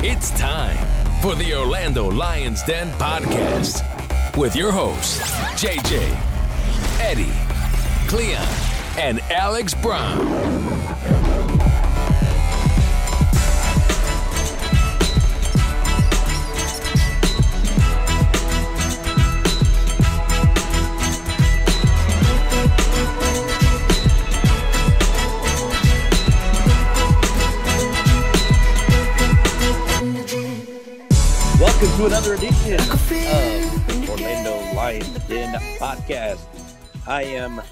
It's time for the Orlando Lions Den podcast with your hosts, JJ, Eddie, Cleon, and Alex Brown. Welcome to another edition of Orlando Lions Den podcast. I am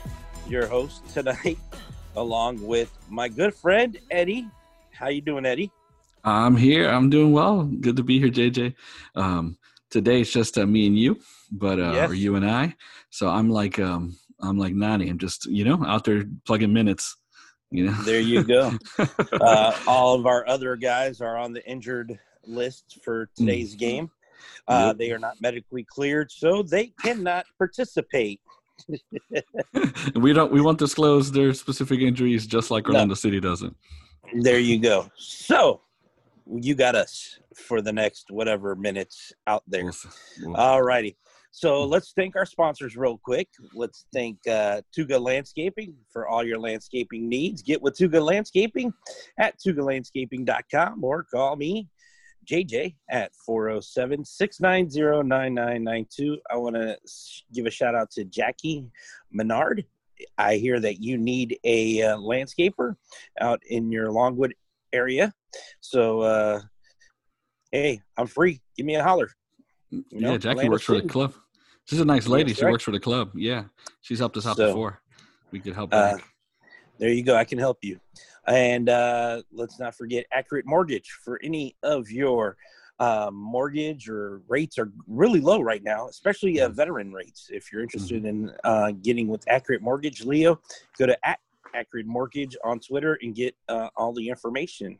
your host tonight, along with my good friend Eddie. How you doing, Eddie? I'm here. I'm doing well. Good to be here, JJ. Um, today it's just uh, me and you, but uh, Yes. or you and I. So I'm like um, I'm like Nani. I'm just you know out there plugging minutes. You know. There you go. uh, all of our other guys are on the injured list for today's game. Uh, Yep. They are not medically cleared, so they cannot participate. we don't. We won't disclose their specific injuries, just like No. Orlando City doesn't. There you go. So you got us for the next whatever minutes out there. We'll see. We'll- All righty. So let's thank our sponsors real quick. Let's thank uh, Tuga Landscaping for all your landscaping needs. Get with Tuga Landscaping at tugalandscaping.com or call me, JJ, at 407 690 9992. I want to give a shout out to Jackie Menard. I hear that you need a uh, landscaper out in your Longwood area. So, uh, hey, I'm free. Give me a holler. You know, yeah, Jackie works for the club. She's a nice lady. That's she right. works for the club. Yeah, she's helped us out So, before. We could help. uh. There you go. I can help you. And uh, let's not forget Accurate Mortgage for any of your um, mortgage or rates are really low right now, especially uh, veteran rates. If you're interested in uh, getting with Accurate Mortgage, Leo, go to at Accurate Mortgage on Twitter and get uh, all the information.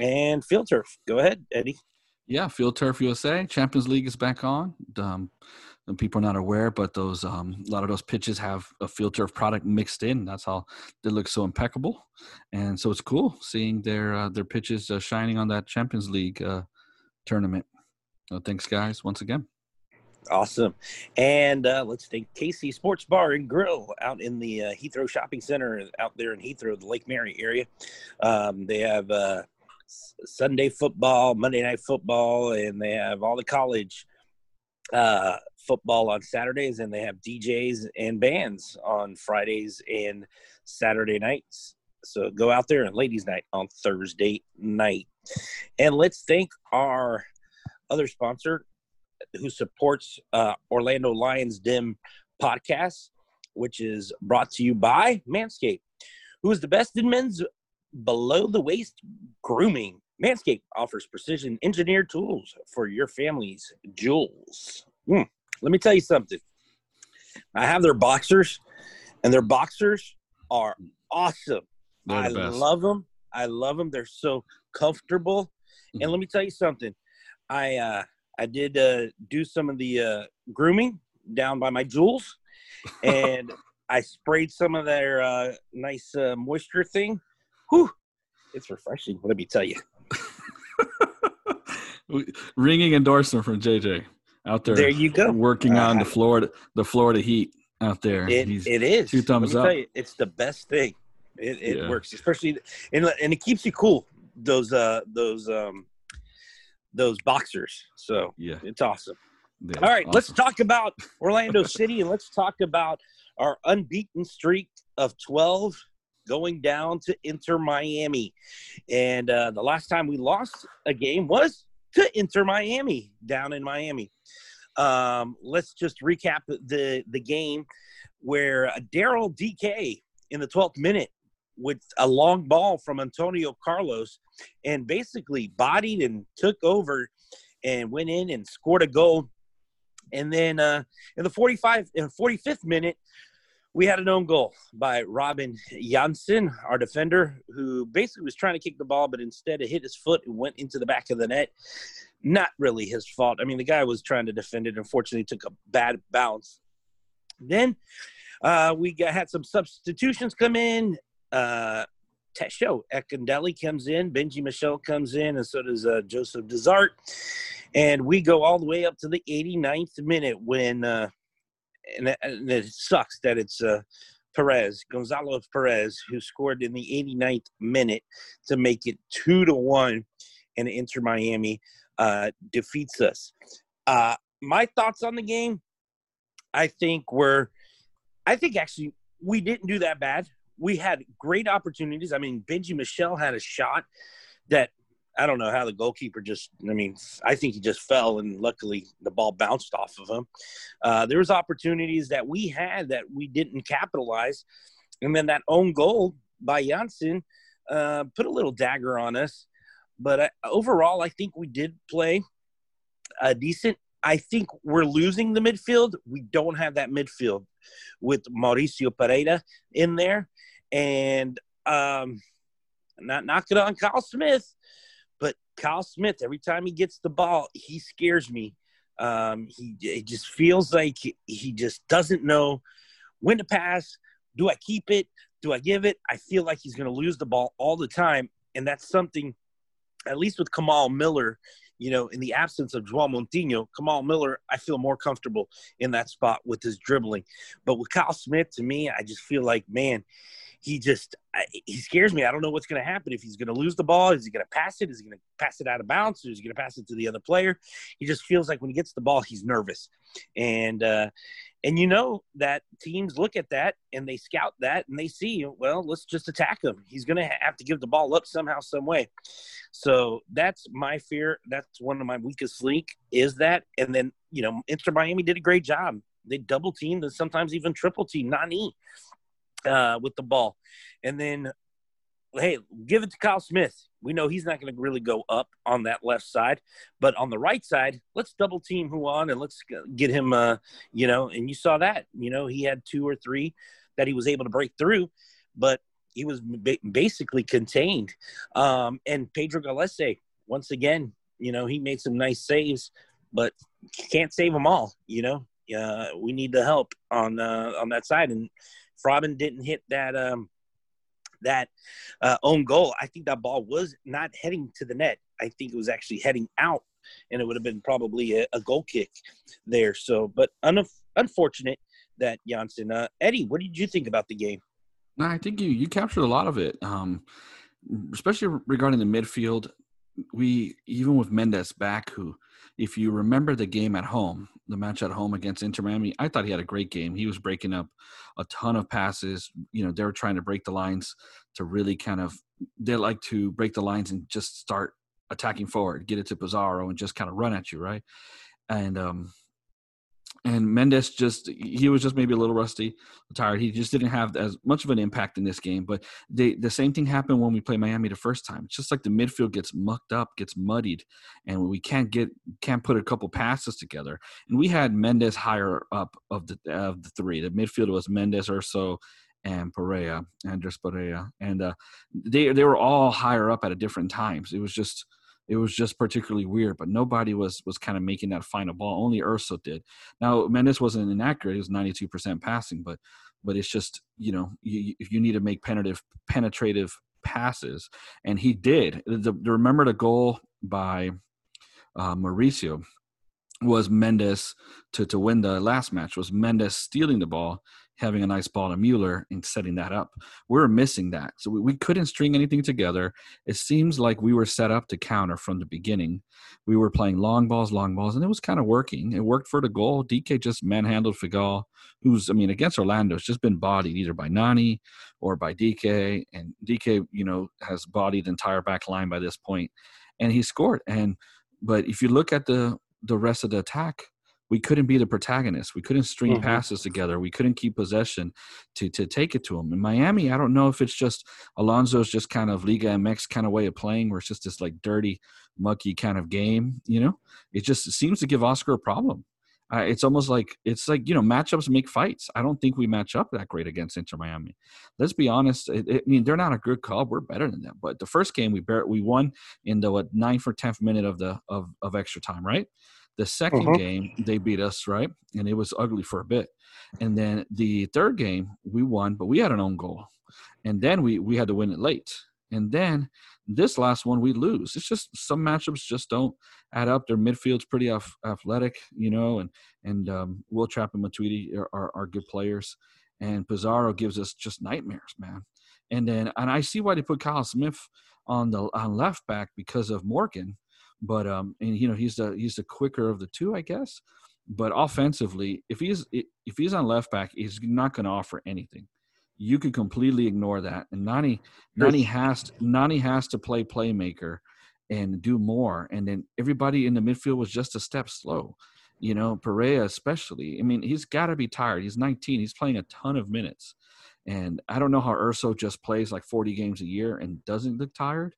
And Field Turf, go ahead, Eddie. Yeah, Field Turf USA Champions League is back on. Um, people are not aware, but those um, a lot of those pitches have a Field Turf product mixed in. That's how they look so impeccable, and so it's cool seeing their uh, their pitches uh, shining on that Champions League uh, tournament. So thanks, guys, once again. Awesome. And uh, let's thank Casey Sports Bar and Grill out in the uh, Heathrow Shopping Center out there in Heathrow, the Lake Mary area. Um, they have uh, Sunday football, Monday night football, and they have all the college uh, football on Saturdays, and they have DJs and bands on Fridays and Saturday nights. So go out there and ladies' night on Thursday night. And let's thank our other sponsor, who supports uh, Orlando Lions Den podcast, which is brought to you by Manscaped, who is the best in men's below the waist grooming. Manscaped offers precision engineered tools for your family's jewels. Hmm. Let me tell you something. I have their boxers, and their boxers are awesome. They're I the love them. I love them. They're so comfortable. Mm-hmm. And let me tell you something. I uh, I did uh, do some of the uh, grooming down by my jewels, and I sprayed some of their uh, nice uh, moisture thing. Whew, it's refreshing. Let me tell you. Ringing endorsement from JJ out there, There you go. working on the Uh, Florida the Florida Heat out there. It, it is. two thumbs up. You, it's the best thing. It, it Yeah. works, especially and and it keeps you cool. Those uh those um those boxers. So yeah, it's awesome. yeah, All right, let's talk about Orlando City and let's talk about our unbeaten streak of 12 going down to Inter Miami. And uh, the last time we lost a game was to Inter Miami down in Miami. Um, let's just recap the the game where Daryl Dike in the 12th minute with a long ball from Antonio Carlos and basically bodied and took over and went in and scored a goal. And then uh, in the 45 and 45th minute, we had an own goal by Robin Jansson, our defender, who basically was trying to kick the ball, but instead it hit his foot and went into the back of the net. Not really his fault. I mean, the guy was trying to defend it. Unfortunately, took a bad bounce. Then uh, we got, had some substitutions come in. Uh, test show. Ekendelli comes in, Benji Michel comes in, and so does uh, Joseph DeZart. And we go all the way up to the 89th minute when, uh, and, and it sucks that it's uh, Perez, Gonzalo Perez, who scored in the 89th minute to make it two to one, and Inter Miami uh, defeats us. Uh, my thoughts on the game, I think were, I think actually we didn't do that bad. We had great opportunities. I mean, Benji Michel had a shot that I don't know how the goalkeeper just. I mean, I think he just fell, and luckily the ball bounced off of him. Uh, there was opportunities that we had that we didn't capitalize, and then that own goal by Jansson uh, put a little dagger on us. But uh, overall, I think we did play a decent. I think we're losing the midfield. We don't have that midfield with Mauricio Pereyra in there, and um, not knocking on Kyle Smith Kyle Smith, every time he gets the ball, he scares me. Um, he it just feels like he, just doesn't know when to pass. Do I keep it? Do I give it? I feel like he's going to lose the ball all the time, and that's something. At least with Kamal Miller, you know, in the absence of João Moutinho, Kamal Miller, I feel more comfortable in that spot with his dribbling. But with Kyle Smith, to me, I just feel like, man, he just he scares me. I don't know what's going to happen if he's going to lose the ball. Is he going to pass it? Is he going to pass it out of bounds? Or is he going to pass it to the other player? He just feels like when he gets the ball, he's nervous, and uh, and you know that teams look at that and they scout that and they see, well, let's just attack him. He's going to have to give the ball up somehow, some way. So that's my fear. That's one of my weakest link is that. And then you know, Inter Miami did a great job. They double teamed and sometimes even triple team Nani uh, with the ball. And then, hey, give it to Kyle Smith. We know he's not going to really go up on that left side, but on the right side, let's double team Ruan and let's get him, uh, you know, and you saw that, you know, he had two or three that he was able to break through, but he was basically contained. Um, and Pedro Gallese, once again, you know, he made some nice saves, but can't save them all, you know. Uh, we need the help on uh, on that side, and Frobin didn't hit that um, that uh, own goal. I think that ball was not heading to the net. I think it was actually heading out, and it would have been probably a, a goal kick there. So, but un- unfortunate that Jansson. Uh, Eddie, what did you think about the game? No, I think you you captured a lot of it, um, especially regarding the midfield. We even with Mendez back, who if you remember the game at home, the match at home against Inter Miami, I thought he had a great game. He was breaking up a ton of passes. You know, they were trying to break the lines to really kind of they like to break the lines and just start attacking forward, get it to Pizarro and just kind of run at you, right? And um and Mendez just he was just maybe a little rusty, tired. He just didn't have as much of an impact in this game. But they, the same thing happened when we played Miami the first time. It's just like the midfield gets mucked up, gets muddied, and we can't get can't put a couple passes together. And we had Mendez higher up of the of the three. The midfield was Mendez, Urso, and Perea, Andres Perea, and uh, they they were all higher up at different times. It was just it was just particularly weird. But nobody was was kind of making that final ball. Only Urso did. Now Mendez wasn't inaccurate; he was ninety two percent passing, but but it's just you know you, you need to make penetrative penetrative passes, and he did. The, the remember the goal by uh, Mauricio was Mendez to to win the last match was Mendez stealing the ball having a nice ball to Mueller and setting that up. We were missing that. So we, we couldn't string anything together. It seems like we were set up to counter from the beginning. We were playing long balls, long balls, and it was kind of working. It worked for the goal. DK just manhandled Figal, who's, I mean, against Orlando, it's just been bodied either by Nani or by DK. And DK, you know, has bodied the entire back line by this point, and he scored. And but if you look at the the rest of the attack, we couldn't be the protagonist. We couldn't string mm-hmm. passes together. We couldn't keep possession to to take it to them. In Miami, I don't know if it's just Alonso's just kind of Liga MX kind of way of playing, where it's just this like dirty, mucky kind of game. You know, it just seems to give Oscar a problem. Uh, it's almost like it's like you know matchups make fights. I don't think we match up that great against Inter Miami. Let's be honest. It, it, I mean, they're not a good club. We're better than them. But the first game we bear, we won in the what ninth or tenth minute of the of, of extra time, right? The 2nd uh-huh. game, they beat us, right? And it was ugly for a bit. And then the third game, we won, but we had an own goal. and then we we had to win it late, and then this last one we lose. It's just some matchups just don't add up. Their midfield's pretty athletic, you know, and and um, Will Trapp and Matuidi are, are, are good players, and Pizarro gives us just nightmares, man. And then and I see why they put Kyle Smith on the on left back because of Morgan, but um and you know he's the he's the quicker of the two, I guess. But offensively, if he's if he's on left back, he's not going to offer anything. You can completely ignore that. And Nani Nani has to, Nani has to play playmaker and do more. And then everybody in the midfield was just a step slow. You know, Perea especially. I mean, he's got to be tired. He's 19. He's playing a ton of minutes. And I don't know how Urso just plays like 40 games a year and doesn't look tired.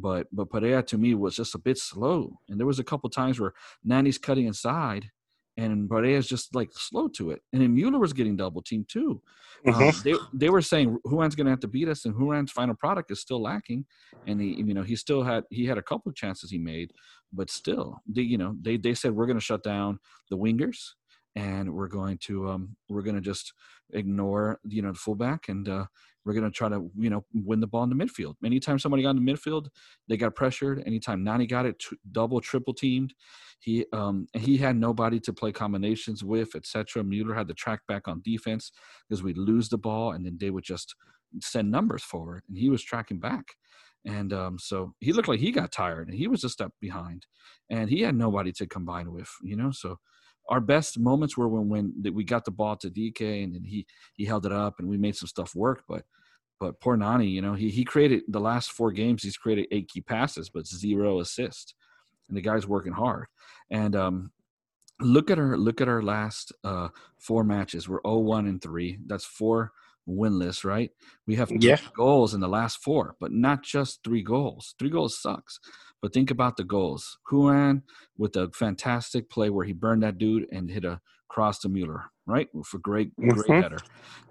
But but Perea to me was just a bit slow. And there was a couple times where Nani's cutting inside and Perea is just like slow to it. And then Mueller was getting double teamed too. Um, mm-hmm. Um, they they were saying Ruan's going to have to beat us, and Ruan's final product is still lacking. And he, you know, he still had he had a couple of chances he made, but still, they, you know, they they said we're going to shut down the wingers, and we're going to um we're going to just ignore you know the fullback and uh, we're going to try to you know win the ball in the midfield. Anytime somebody got in the midfield, they got pressured. Anytime Nani got it, t- double, triple teamed. He um he had nobody to play combinations with, etc. Mueller had to track back on defense because we'd lose the ball and then they would just send numbers forward, and he was tracking back. And um, so he looked like he got tired, and he was a step behind, and he had nobody to combine with, you know. So our best moments were when when we got the ball to DK and, and he he held it up and we made some stuff work. But but poor Nani, you know, he he created the last four games. He's created eight key passes, but zero assists, and the guy's working hard. And um, look at our look at our last uh, four matches. We're 0-1 and three. That's four winless, right? We have yeah. goals in the last four, but not just three goals. Three goals sucks. But think about the goals. Ruan with a fantastic play where he burned that dude and hit a cross to Mueller, right? For great, great mm-hmm. header.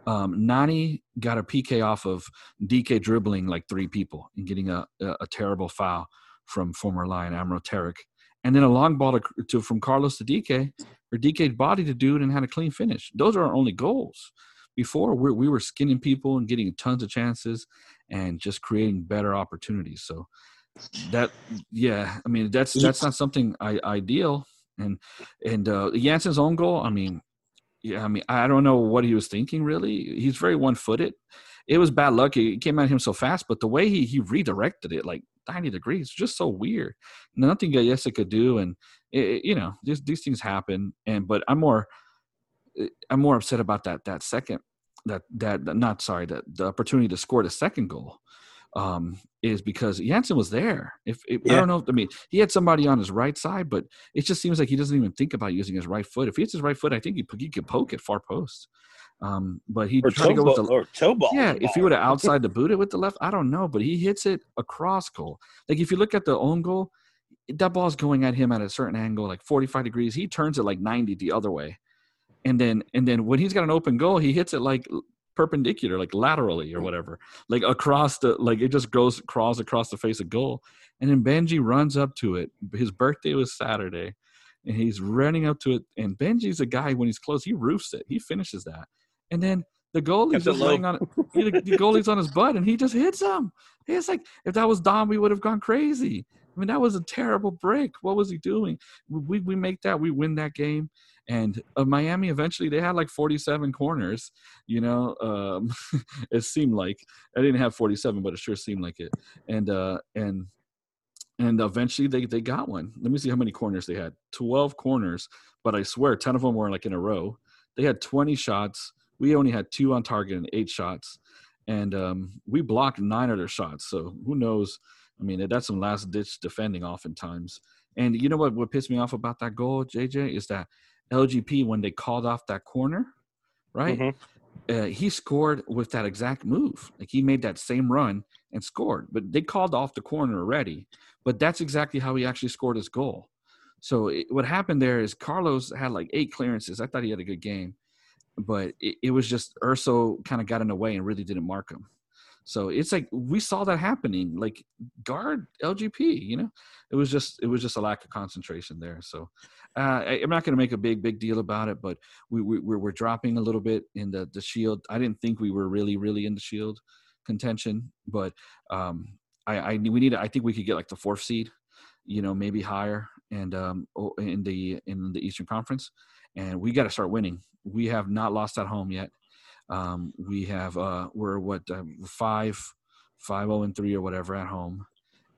Um, Nani got a PK off of DK dribbling like three people and getting a, a, a terrible foul from former Lion Amro Tarek. And then a long ball to, to from Carlos to DK, or Dike bodied the dude and had a clean finish. Those are our only goals. Before we we were skinning people and getting tons of chances and just creating better opportunities. So that yeah i mean that's that's not something I, ideal. And and uh Jansson's own goal i mean yeah i mean i don't know what he was thinking really. He's very one-footed. It was bad luck. It came at him so fast but the way he he redirected it like 90 degrees just so weird. Nothing Gallese could do and it, you know these these things happen. And but i'm more i'm more upset about that that second that that not sorry that the opportunity to score the second goal um, is because Jansson was there. If, if yeah. I don't know, I mean, he had somebody on his right side, but it just seems like he doesn't even think about using his right foot. If he hits his right foot, I think he, he could poke it far post. Um, but he tried to go with the or toe ball. Yeah, if he would have outside the boot it with the left, I don't know, but he hits it across goal. Like if you look at the own goal, that ball's going at him at a certain angle, like 45 degrees. He turns it like 90 the other way. And then and then when he's got an open goal, he hits it like perpendicular, like laterally or whatever, like across the, like it just goes, crawls across the face of goal. And then Benji runs up to it. His birthday was Saturday and he's running up to it. And Benji's a guy, when he's close, he roofs it. He finishes that. And then the goalie's just laying on the, the goalie's on his butt and he just hits him. It's like, if that was Dom, we would have gone crazy. I mean, that was a terrible break. What was he doing? We, we make that, we win that game and uh, Miami eventually they had like 47 corners. You know, um, it seemed like I didn't have 47, but it sure seemed like it. And uh, and and eventually they they got one. Let me see how many corners they had. 12 corners, but I swear 10 of them were like in a row. They had 20 shots. We only had two on target and eight shots, and um, we blocked nine of their shots. So who knows? I mean, that's some last ditch defending oftentimes. And you know what? What pissed me off about that goal, JJ, is that LGP when they called off that corner, right? Mm-hmm. Uh, he scored with that exact move. Like he made that same run and scored, but they called off the corner already. But that's exactly how he actually scored his goal. So it, what happened there is Carlos had like eight clearances. I thought he had a good game, but it, it was just Urso kind of got in the way and really didn't mark him. So it's like we saw that happening. Like guard LGP, you know, it was just it was just a lack of concentration there. So uh, I, am not going to make a big big deal about it, but we, we we're, dropping a little bit in the the Shield. I didn't think we were really really in the Shield contention, but um, I, I we need I think we could get like the fourth seed, you know, maybe higher, and um, in the in the Eastern Conference, and we got to start winning. We have not lost at home yet. Um, we have uh, we're what uh, five five zero oh and three or whatever at home,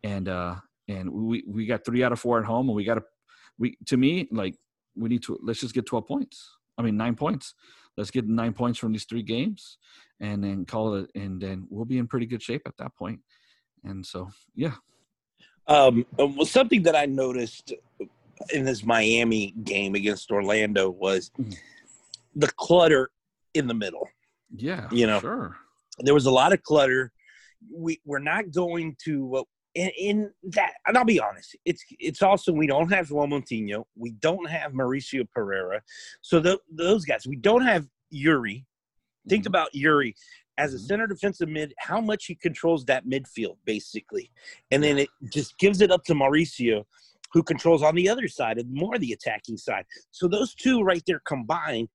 and uh, and we we got three out of four at home, and we got to we to me like we need to let's just get twelve points. I mean nine points. Let's get nine points from these three games, and then call it, and then we'll be in pretty good shape at that point. And so yeah. Um, well, something that I noticed in this Miami game against Orlando was mm-hmm. the clutter in the middle. Yeah, you know, sure. There was a lot of clutter. We we're not going to uh, in, in, that. And I'll be honest, it's it's also we don't have João Moutinho, we don't have Mauricio Pereyra, so the, those guys. We don't have Yuri. Think mm-hmm. about Yuri as a mm-hmm. center defensive mid, how much he controls that midfield, basically. And then it just gives it up to Mauricio, who controls on the other side and more the attacking side. So those two right there combined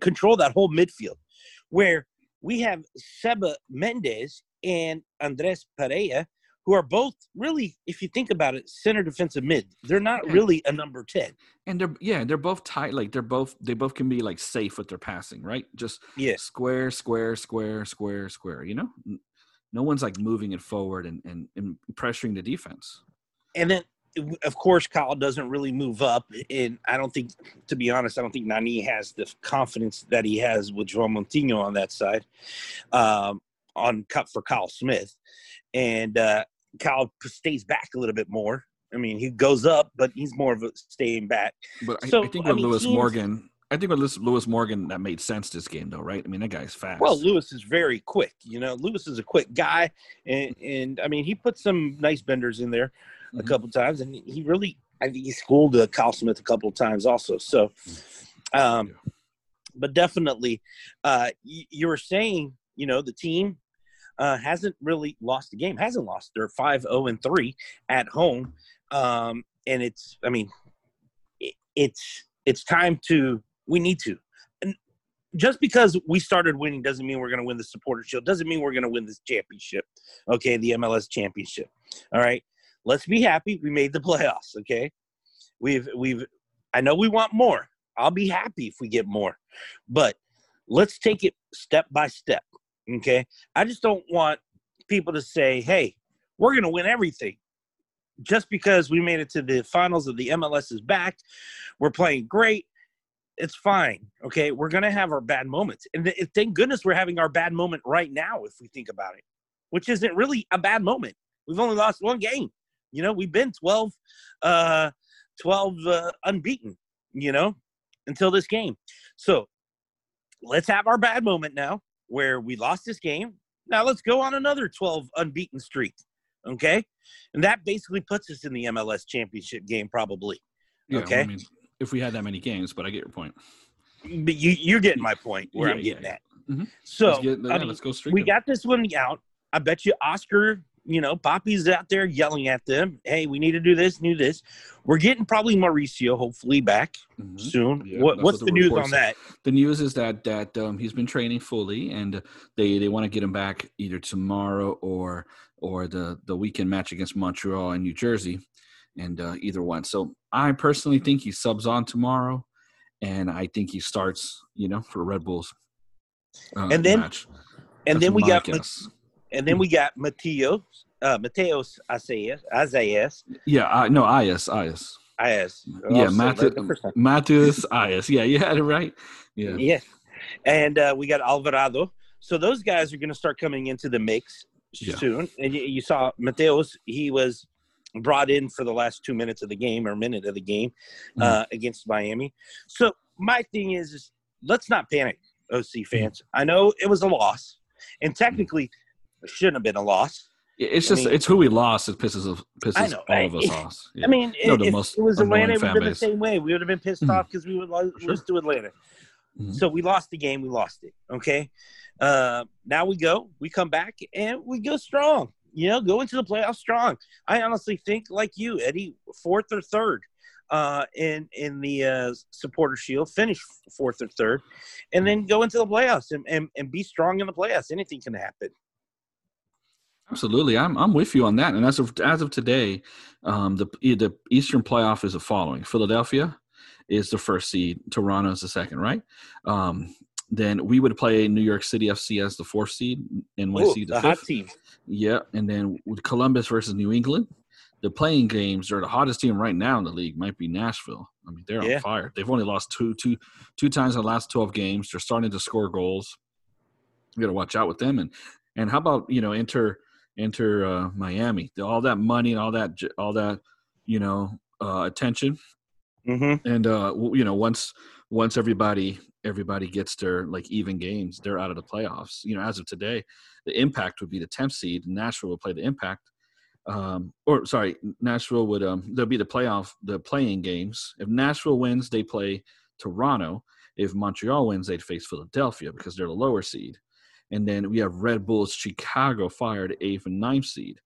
control that whole midfield where we have Seba Mendez and Andres Pereira, who are both really, if you think about it, center defensive mid. They're not yeah. really a number ten. And they're yeah, they're both tight. Like they're both they both can be like safe with their passing, right? Just yeah, square, square, square, square, square. You know, no one's like moving it forward and and, and pressuring the defense. And then of course, Kyle doesn't really move up, and I don't think, to be honest, I don't think Nani has the confidence that he has with João Moutinho on that side, um, on cut for Kyle Smith, and uh, Kyle stays back a little bit more. I mean, he goes up, but he's more of a staying back. But I, so, I think with I mean, Lewis Morgan, I think with Lewis Morgan, that made sense this game, though, right? I mean, that guy's fast. Well, Lewis is very quick. You know, Lewis is a quick guy, and, and I mean, he put some nice benders in there mm-hmm. a couple times, and he really, I think he schooled uh, Kyle Smith a couple of times also. So, um, but definitely, uh, you, you were saying, you know, the team uh, hasn't really lost a game, hasn't lost. They're 5 0 and 3 at home. Um, and it's, I mean, it, it's, it's time to, we need to. Just because we started winning doesn't mean we're going to win the supporter shield, doesn't mean we're going to win this championship. Okay. The MLS championship. All right let's be happy we made the playoffs okay? We've we've i know we want more. I'll be happy if we get more. But let's take it step by step okay? I just don't want people to say hey we're going to win everything. Just because we made it to the finals of the mls is back we're playing great it's fine okay? We're going to have our bad moments. And th- thank goodness we're having our bad moment right now if we think about it which isn't really a bad moment. We've only lost one game you know, we've been 12, uh, 12 uh, unbeaten, you know, until this game. So let's have our bad moment now where we lost this game. Now let's go on another 12 unbeaten streak. Okay. And that basically puts us in the MLS championship game, probably. Yeah, okay. Well, I mean, if we had that many games, but I get your point. But you, you're getting my point where yeah, I'm getting yeah, at. Mm-hmm. So let's, get, I mean, let's go We got this one out. I bet you Oscar you know, Poppy's out there yelling at them, "Hey, we need to do this, do this." We're getting probably Mauricio, hopefully back mm-hmm. soon. Yeah, what, what's what the, the news on that? The news is that that um, he's been training fully, and they they want to get him back either tomorrow or or the the weekend match against Montreal and New Jersey, and uh, either one. So I personally think he subs on tomorrow, and I think he starts. You know, for Red Bulls. Uh, and then, match. and That's then we got. Guess. And then we got Mateo, uh, Mateos Isaias. Isaias. Yeah, I, no, Ias, Ias. Ias. Yeah, Matthew, Matthews Ias. Yeah, you had it right. Yeah. Yeah. And uh, we got Alvarado. So those guys are going to start coming into the mix yeah. soon. And you, you saw Mateos, he was brought in for the last two minutes of the game or minute of the game mm-hmm. uh, against Miami. So my thing is, is let's not panic, OC fans. Mm-hmm. I know it was a loss. And technically, it shouldn't have been a loss. It's just mean, it's who we lost. It pisses pisses know, all of us off. Yeah. I mean, no, if, most it was Atlanta, it would have been the same way. We would have been pissed mm-hmm. off because we would lose sure. to Atlanta. Mm-hmm. So we lost the game. We lost it. Okay. uh, now we go, we come back, and we go strong. You know, go into the playoffs strong. I honestly think, like you, Eddie, fourth or third uh, in in the uh, supporter shield, finish fourth or third, and then go into the playoffs and, and, and be strong in the playoffs. Anything can happen. Absolutely, I'm I'm with you on that. And as of as of today, um, the the Eastern playoff is the following: Philadelphia is the first seed, Toronto is the second, right? Um, then we would play New York City FC as the fourth seed, NYC Ooh, the, the fifth. hot team. Yeah, and then with Columbus versus New England, the playing games are the hottest team right now in the league. Might be Nashville. I mean, they're Yeah. on fire. They've only lost two, two, two times in the last twelve games. They're starting to score goals. You got to watch out with them. And and how about you know enter enter uh, Miami? All that money and all that all that you know uh, attention. Mm-hmm. and uh you know once once everybody everybody gets their like even games they're out of the playoffs. You know as of today the impact would be the 10th seed. Nashville will play the impact. Um or sorry nashville would um there'll be the playoff the playing games. If nashville wins they play toronto. If montreal wins they'd face philadelphia because they're the lower seed and then we have red bulls chicago fire the eighth and ninth seed.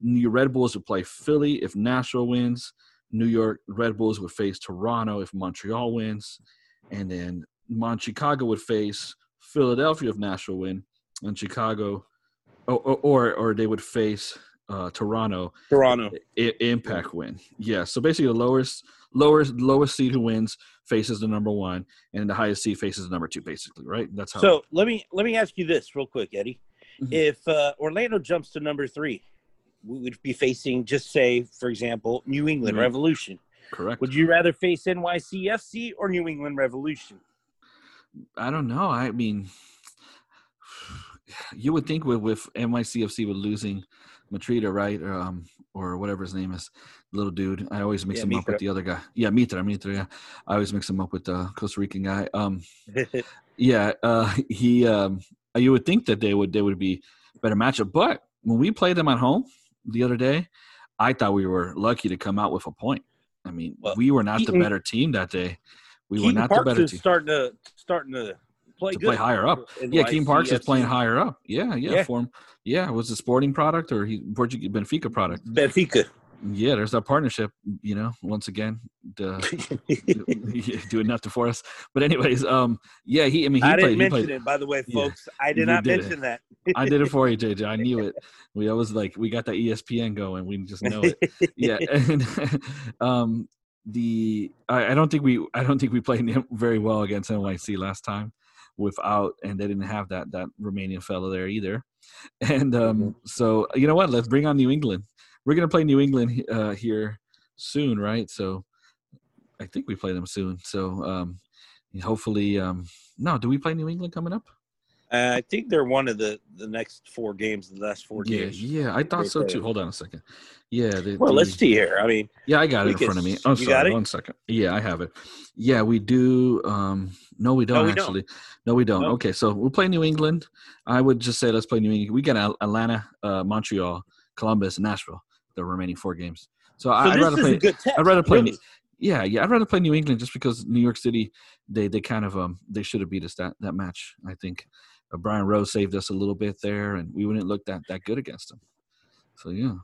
New red bulls would play philly if nashville wins. New York Red Bulls would face Toronto if Montreal wins, and then Mon Chicago would face Philadelphia if Nashville win, and Chicago, or or, or they would face uh, Toronto Toronto. I- Impact win. Yeah, so basically the lowest lowest lowest seed who wins faces the number one, and the highest seed faces the number two. Basically, right? That's how. So let me let me ask you this real quick, Eddie. Mhm. If uh, Orlando jumps to number three, we would be facing, just say, for example, New England Mhm. Revolution. correct. Would you rather face NYCFC or New England Revolution? I don't know. I mean, you would think with with NYCFC with losing Mitrita, right, um, or whatever his name is, little dude. I always mix Yeah, him up with the other guy. Yeah, Mitra, Mitra. Yeah, I always mix him up with the Costa Rican guy. Um, yeah, uh, he. Um, you would think that they would they would be better matchup, but when we played them at home the other day, I thought we were lucky to come out with a point. I mean, Well, we were not Keaton- the better team that day. We were not Parks the better team starting to starting to play to play higher up. Yeah, Keaton Parks is playing higher up. Yeah, yeah, Yeah. form. Yeah, was a sporting product or he Portuguese Benfica product. Benfica. Yeah, there's that partnership. You know, once again, the, doing nothing for us. But anyways, um, yeah, he. I mean, he I played. didn't mention it, by the way, Yeah. folks. I did not did it. mention that. I did it for you, JJ. I knew it. We always like we got that ESPN going. We just know it. yeah and um the I, I don't think we i don't think we played him very well against nyc last time without and they didn't have that that romanian fellow there either. And um Mhm. so you know what? Let's bring on new england. We're gonna play new england uh here soon right? So i think we play them soon. So um hopefully um no do we play new england coming up Uh, I think they're one of the the next four games, the last four yeah games. yeah i thought so too hold on a second yeah the, Well, the- let's see here. I mean, Yeah, I got it in can- front of me. Oh, sorry. got it? One second. Yeah, I have it. Yeah, we do. Um, no, we don't we don't. actually. No, we don't. No. Okay, so we'll play New England. I would just say let's play New England. We got Atlanta, uh, Montreal, Columbus, and Nashville. The remaining four games. So, so I'd rather play. a good test. I'd rather play. really. Yeah, yeah. I'd rather play New England just because New York City, they they kind of um they should have beat us that that match. I think Brian Rowe saved us a little bit there, and we wouldn't look that that good against them. So yeah.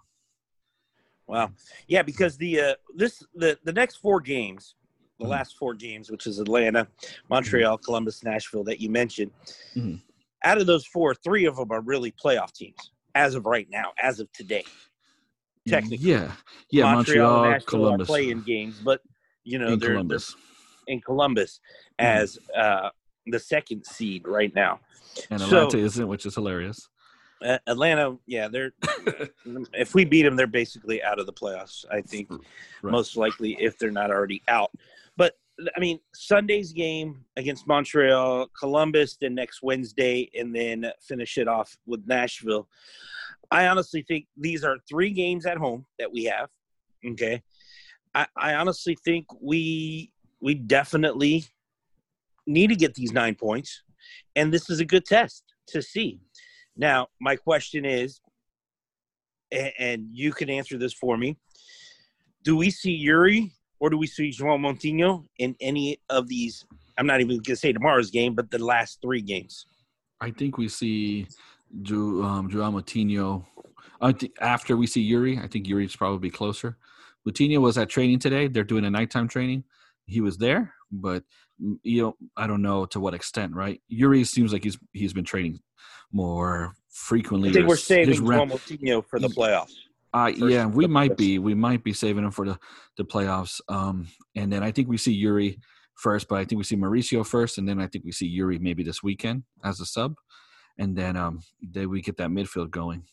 Wow. Yeah, because the uh, this the the next four games, the Mhm. last four games, which is Atlanta, Montreal, Columbus, Nashville, that you mentioned. Mhm. Out of those four, three of them are really playoff teams as of right now, as of today. Technically. Yeah, yeah. Montreal, Montreal, Nashville Columbus, are playing games, but you know in they're, Columbus. they're in Columbus as uh, the second seed right now. and So- Atlanta isn't, which is hilarious. Uh, Atlanta, yeah, they're if we beat them, they're basically out of the playoffs. I think Right. most likely if they're not already out. But I mean, Sunday's game against Montreal, Columbus, then next Wednesday, and then finish it off with Nashville. I honestly think these are three games at home that we have. Okay, I, I honestly think we we definitely need to get these nine points, and this is a good test to see. Now, my question is, and, you can answer this for me: Do we see Yuri or do we see João Moutinho in any of these? I'm not even going to say tomorrow's game, but the last three games. I think we see Ju, um, Joao after we see Yuri, I think Yuri's probably closer. Moutinho was at training today. They're doing a nighttime training. He was there, but mm, you know, I don't know to what extent. Right? Yuri seems like he's he's been training more frequently. I think we're saving rep- for the playoffs. uh, yeah, we might be. We might be saving him for the, the playoffs. Um, and then I think we see Yuri first, but I think we see Mauricio first, and then I think we see Yuri maybe this weekend as a sub, and then um, then we get that midfield going.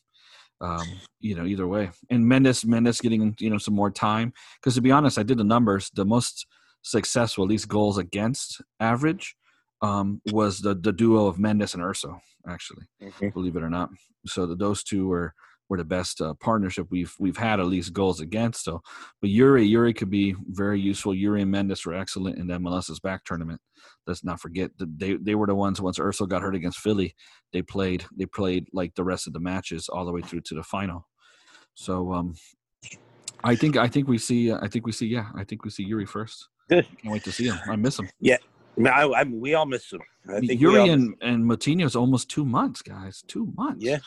Um, you know, either way, and Mendez Mendez getting you know some more time because to be honest, I did the numbers. The most successful, at least goals against average, um, was the the duo of Mendez and Urso actually believe it or not. So the, those two were were the best uh, partnership we've we've had at least goals against. So, but Yuri Yuri could be very useful. Yuri and Mendez were excellent in that MLS is Back tournament. Let's not forget that they they were the ones once Urso got hurt against Philly, they played they played like the rest of the matches all the way through to the final. So um, I think I think we see I think we see yeah I think we see Yuri first. Good. Can't wait to see him. I miss him. No, I, I, we all miss him. I think Yuri and and is almost two months, guys. Two months. Yeah.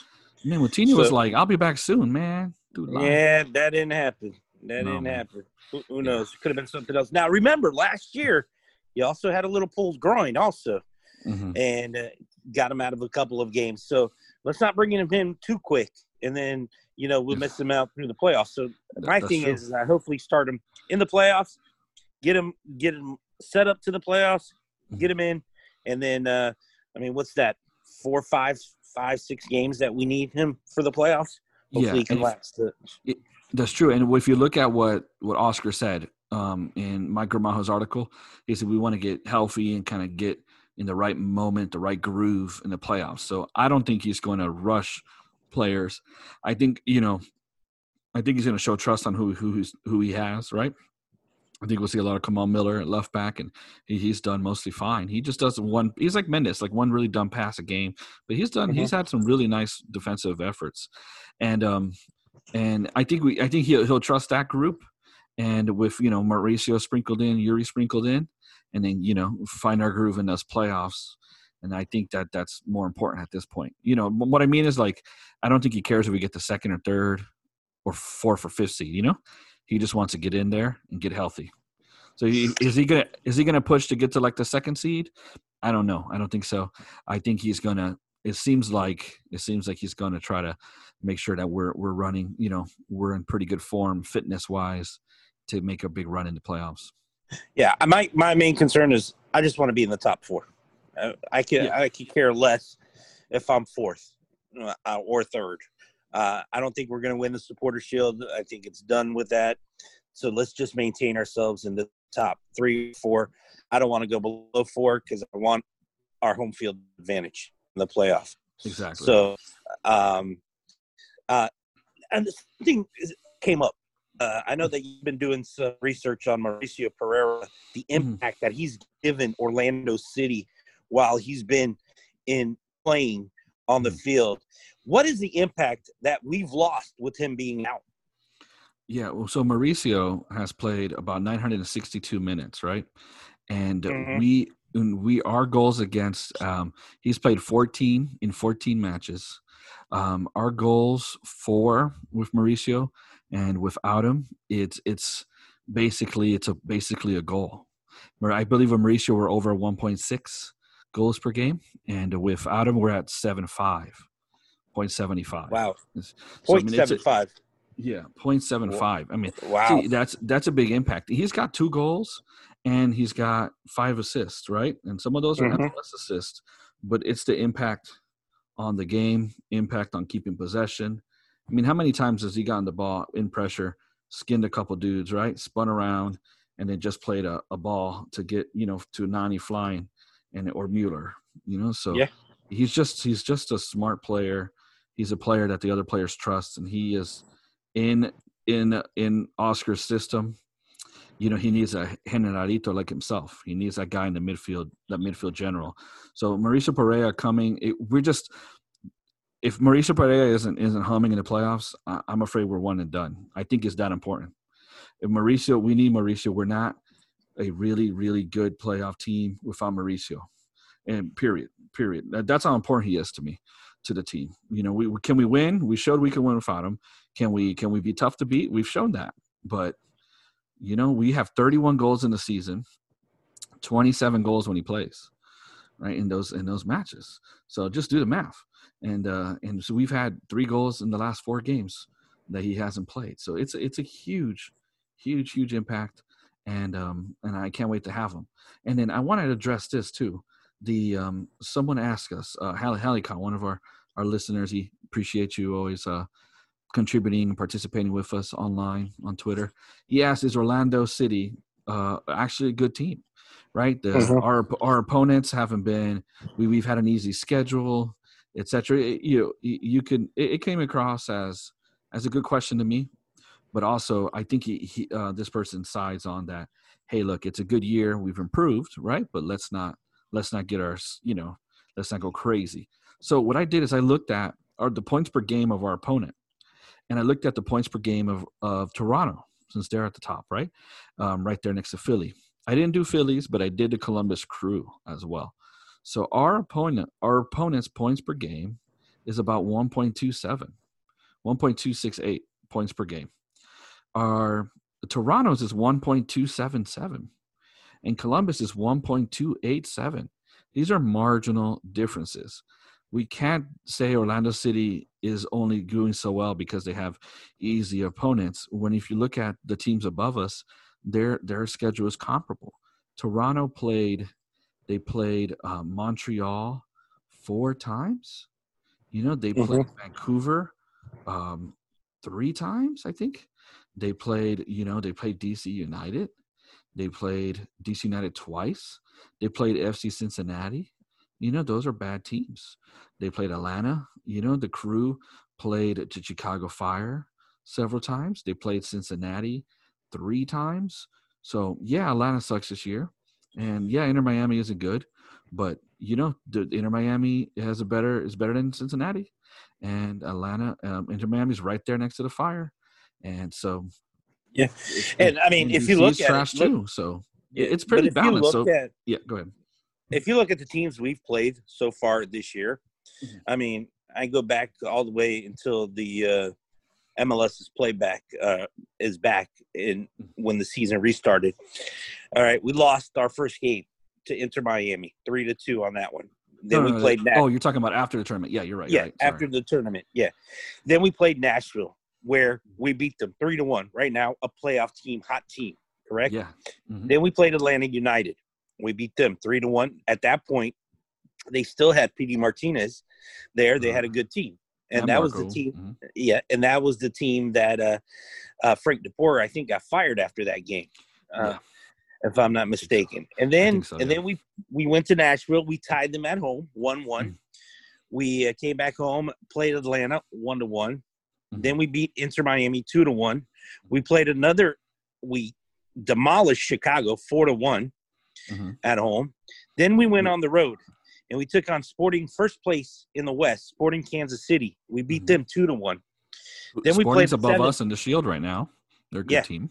Man, Moutinho was So- like, "I'll be back soon, man." Dude. Yeah, that didn't happen. That No, didn't man. happen. Who, who knows? Could have been something else. Now, remember, last year, he also had a little pulled groin, also, Mhm. and uh, got him out of a couple of games. So let's not bring him in too quick, and then you know we'll miss him out through the playoffs. So my that's thing true. is, is I hopefully start him in the playoffs, get him get him set up to the playoffs, Mm-hmm. get him in, and then uh, I mean, what's that? Four, five, five, six games that we need him for the playoffs. Hopefully, Yeah, he can last. The, That's true. And if you look at what what Oscar said um, in Mike Gramajo's article, he said we want to get healthy and kind of get in the right moment, the right groove in the playoffs. So I don't think he's going to rush players. I think you know, I think he's going to show trust on who who he's, who he has. Right. I think we'll see a lot of Kamal Miller at left back, and he, he's done mostly fine. He just does one. He's like Mendez, like one really dumb pass a game, but he's done. He's had some really nice defensive efforts, and um, and I think we, I think he'll he'll trust that group, and with you know Mauricio sprinkled in, Yuri sprinkled in, and then you know find our groove in those playoffs. And I think that that's more important at this point. You know what I mean is like I don't think he cares if we get the second or third or fourth or fifth seed. You know, he just wants to get in there and get healthy. So he, is he gonna is he gonna push to get to like the second seed? I don't know. I don't think so. I think he's gonna. It seems like it seems like he's gonna try to make sure that we're we're running. You know, we're in pretty good form fitness wise to make a big run in the playoffs. Yeah, my my main concern is I just want to be in the top four. Uh, I can Yeah. I can care less if I'm fourth uh, or third. Uh, I don't think we're going to win the supporter shield. I think it's done with that. So let's just maintain ourselves in the top three, four. I don't want to go below four because I want our home field advantage in the playoff. Exactly. So, um, uh, and something is- came up. Uh, I know that you've been doing some research on Mauricio Pereyra, the Mhm. impact that he's given Orlando City while he's been in playing on the Mhm. field. What is the impact that we've lost with him being out? Yeah, well, so Mauricio has played about 962 minutes, right? And Mhm. we and we our goals against um, he's played 14 in 14 matches. Um, our goals four with Mauricio, and without him, it's it's basically it's a basically a goal. I believe with Mauricio we're over 1.6 goals per game, and without him we're at 7.5, 0.75. Wow, So, I mean, a- yeah, 0.75. I mean, Wow, See, that's that's a big impact. He's got two goals and he's got five assists, right? And some of those are Mhm. MLS assists, but it's the impact on the game, impact on keeping possession. I mean, how many times has he gotten the ball in pressure, skinned a couple dudes, right? Spun around and then just played a, a ball to get, you know, to Nani flying and or Mueller, you know? So Yeah. he's just he's just a smart player. He's a player that the other players trust and he is in in in Oscar's system, you know, he needs a generalito like himself. He needs that guy in the midfield, that midfield general. So Mauricio Pereyra coming, it, we're just if Mauricio Pereyra isn't isn't humming in the playoffs, I, I'm afraid we're one and done. I think it's that important. If Mauricio, we need Mauricio. We're not a really really good playoff team without Mauricio. and period, period. That's how important he is to me, to the team. You know, we can we win? We showed we can win without him. Can we can we be tough to beat? We've shown that, but you know, we have 31 goals in the season, 27 goals when he plays, right in those in those matches. So just do the math, and uh, and so we've had three goals in the last four games that he hasn't played. So it's it's a huge, huge, huge impact, and um and I can't wait to have him. And then I wanted to address this too. The um someone asked us, uh, Hallie Hallicon, one of our our listeners, he appreciates you always uh contributing and participating with us online on Twitter. He asked, "Is Orlando City uh, actually a good team?" Right. The, mm-hmm. Our our opponents haven't been. We we've had an easy schedule, etc. You you can it, it, came across as as a good question to me, but also I think he, he uh, this person sides on that. Hey, look, it's a good year. We've improved, right? But let's not let's not get our you know let's not go crazy. So what I did is I looked at our the points per game of our opponent and I looked at the points per game of of Toronto since they're at the top, right, um, right there next to Philly. I didn't do Phillies, but I did the Columbus Crew as well. So our opponent, our opponent's points per game is about 1.27, 1.268 points per game. Our Toronto's is 1.277, and Columbus is 1.287. These are marginal differences we can't say Orlando City is only doing so well because they have easy opponents. When if you look at the teams above us, their their schedule is comparable. Toronto played, they played uh, Montreal four times. You know, they played mm-hmm. Vancouver um, three times. I think they played. You know, they played DC United. They played DC United twice. They played FC Cincinnati. You know those are bad teams. They played atlanta. You know the crew played to chicago fire several times. They played cincinnati three times. So yeah atlanta sucks this year. And yeah inter miami isn't good. But you know the inter miami has a better is better than cincinnati. And atlanta um, inter miami's right there next to the fire. And so yeah and i mean if you look at trash it, too so it's pretty balanced so at, yeah go ahead if you look at the teams we've played so far this year, mm-hmm. I mean, I go back all the way until the uh, MLS's playback uh, is back in when the season restarted. All right, we lost our first game to Inter Miami, three to two on that one. Then no, we no, played. No, oh, you're talking about after the tournament. Yeah, you're right. Yeah, right. after the tournament. Yeah. Then we played Nashville, where we beat them three to one. Right now, a playoff team, hot team. Correct. Yeah. Mm-hmm. Then we played Atlanta United, we beat them three to one. At that point, they still had Pity Martinez there. They had a mm-hmm. good team, and, and that was the team. Mm-hmm. Yeah, and that was the team that uh, uh, Frank DeBoer, I think, got fired after that game. Uh, yeah. If I'm not mistaken, and then so, and yeah. then we we went to Nashville. We tied them at home, one one. Mm-hmm. We uh, came back home, played Atlanta one to one. Mm-hmm. Then we beat Inter Miami two to one. We played another. We demolished Chicago four to one mm-hmm. at home. Then we went on the road and we took on Sporting first place in the West, Sporting Kansas City. We beat mm-hmm. them two to one. Then we played above seventh. us in the Shield right now. They're a good yeah. team.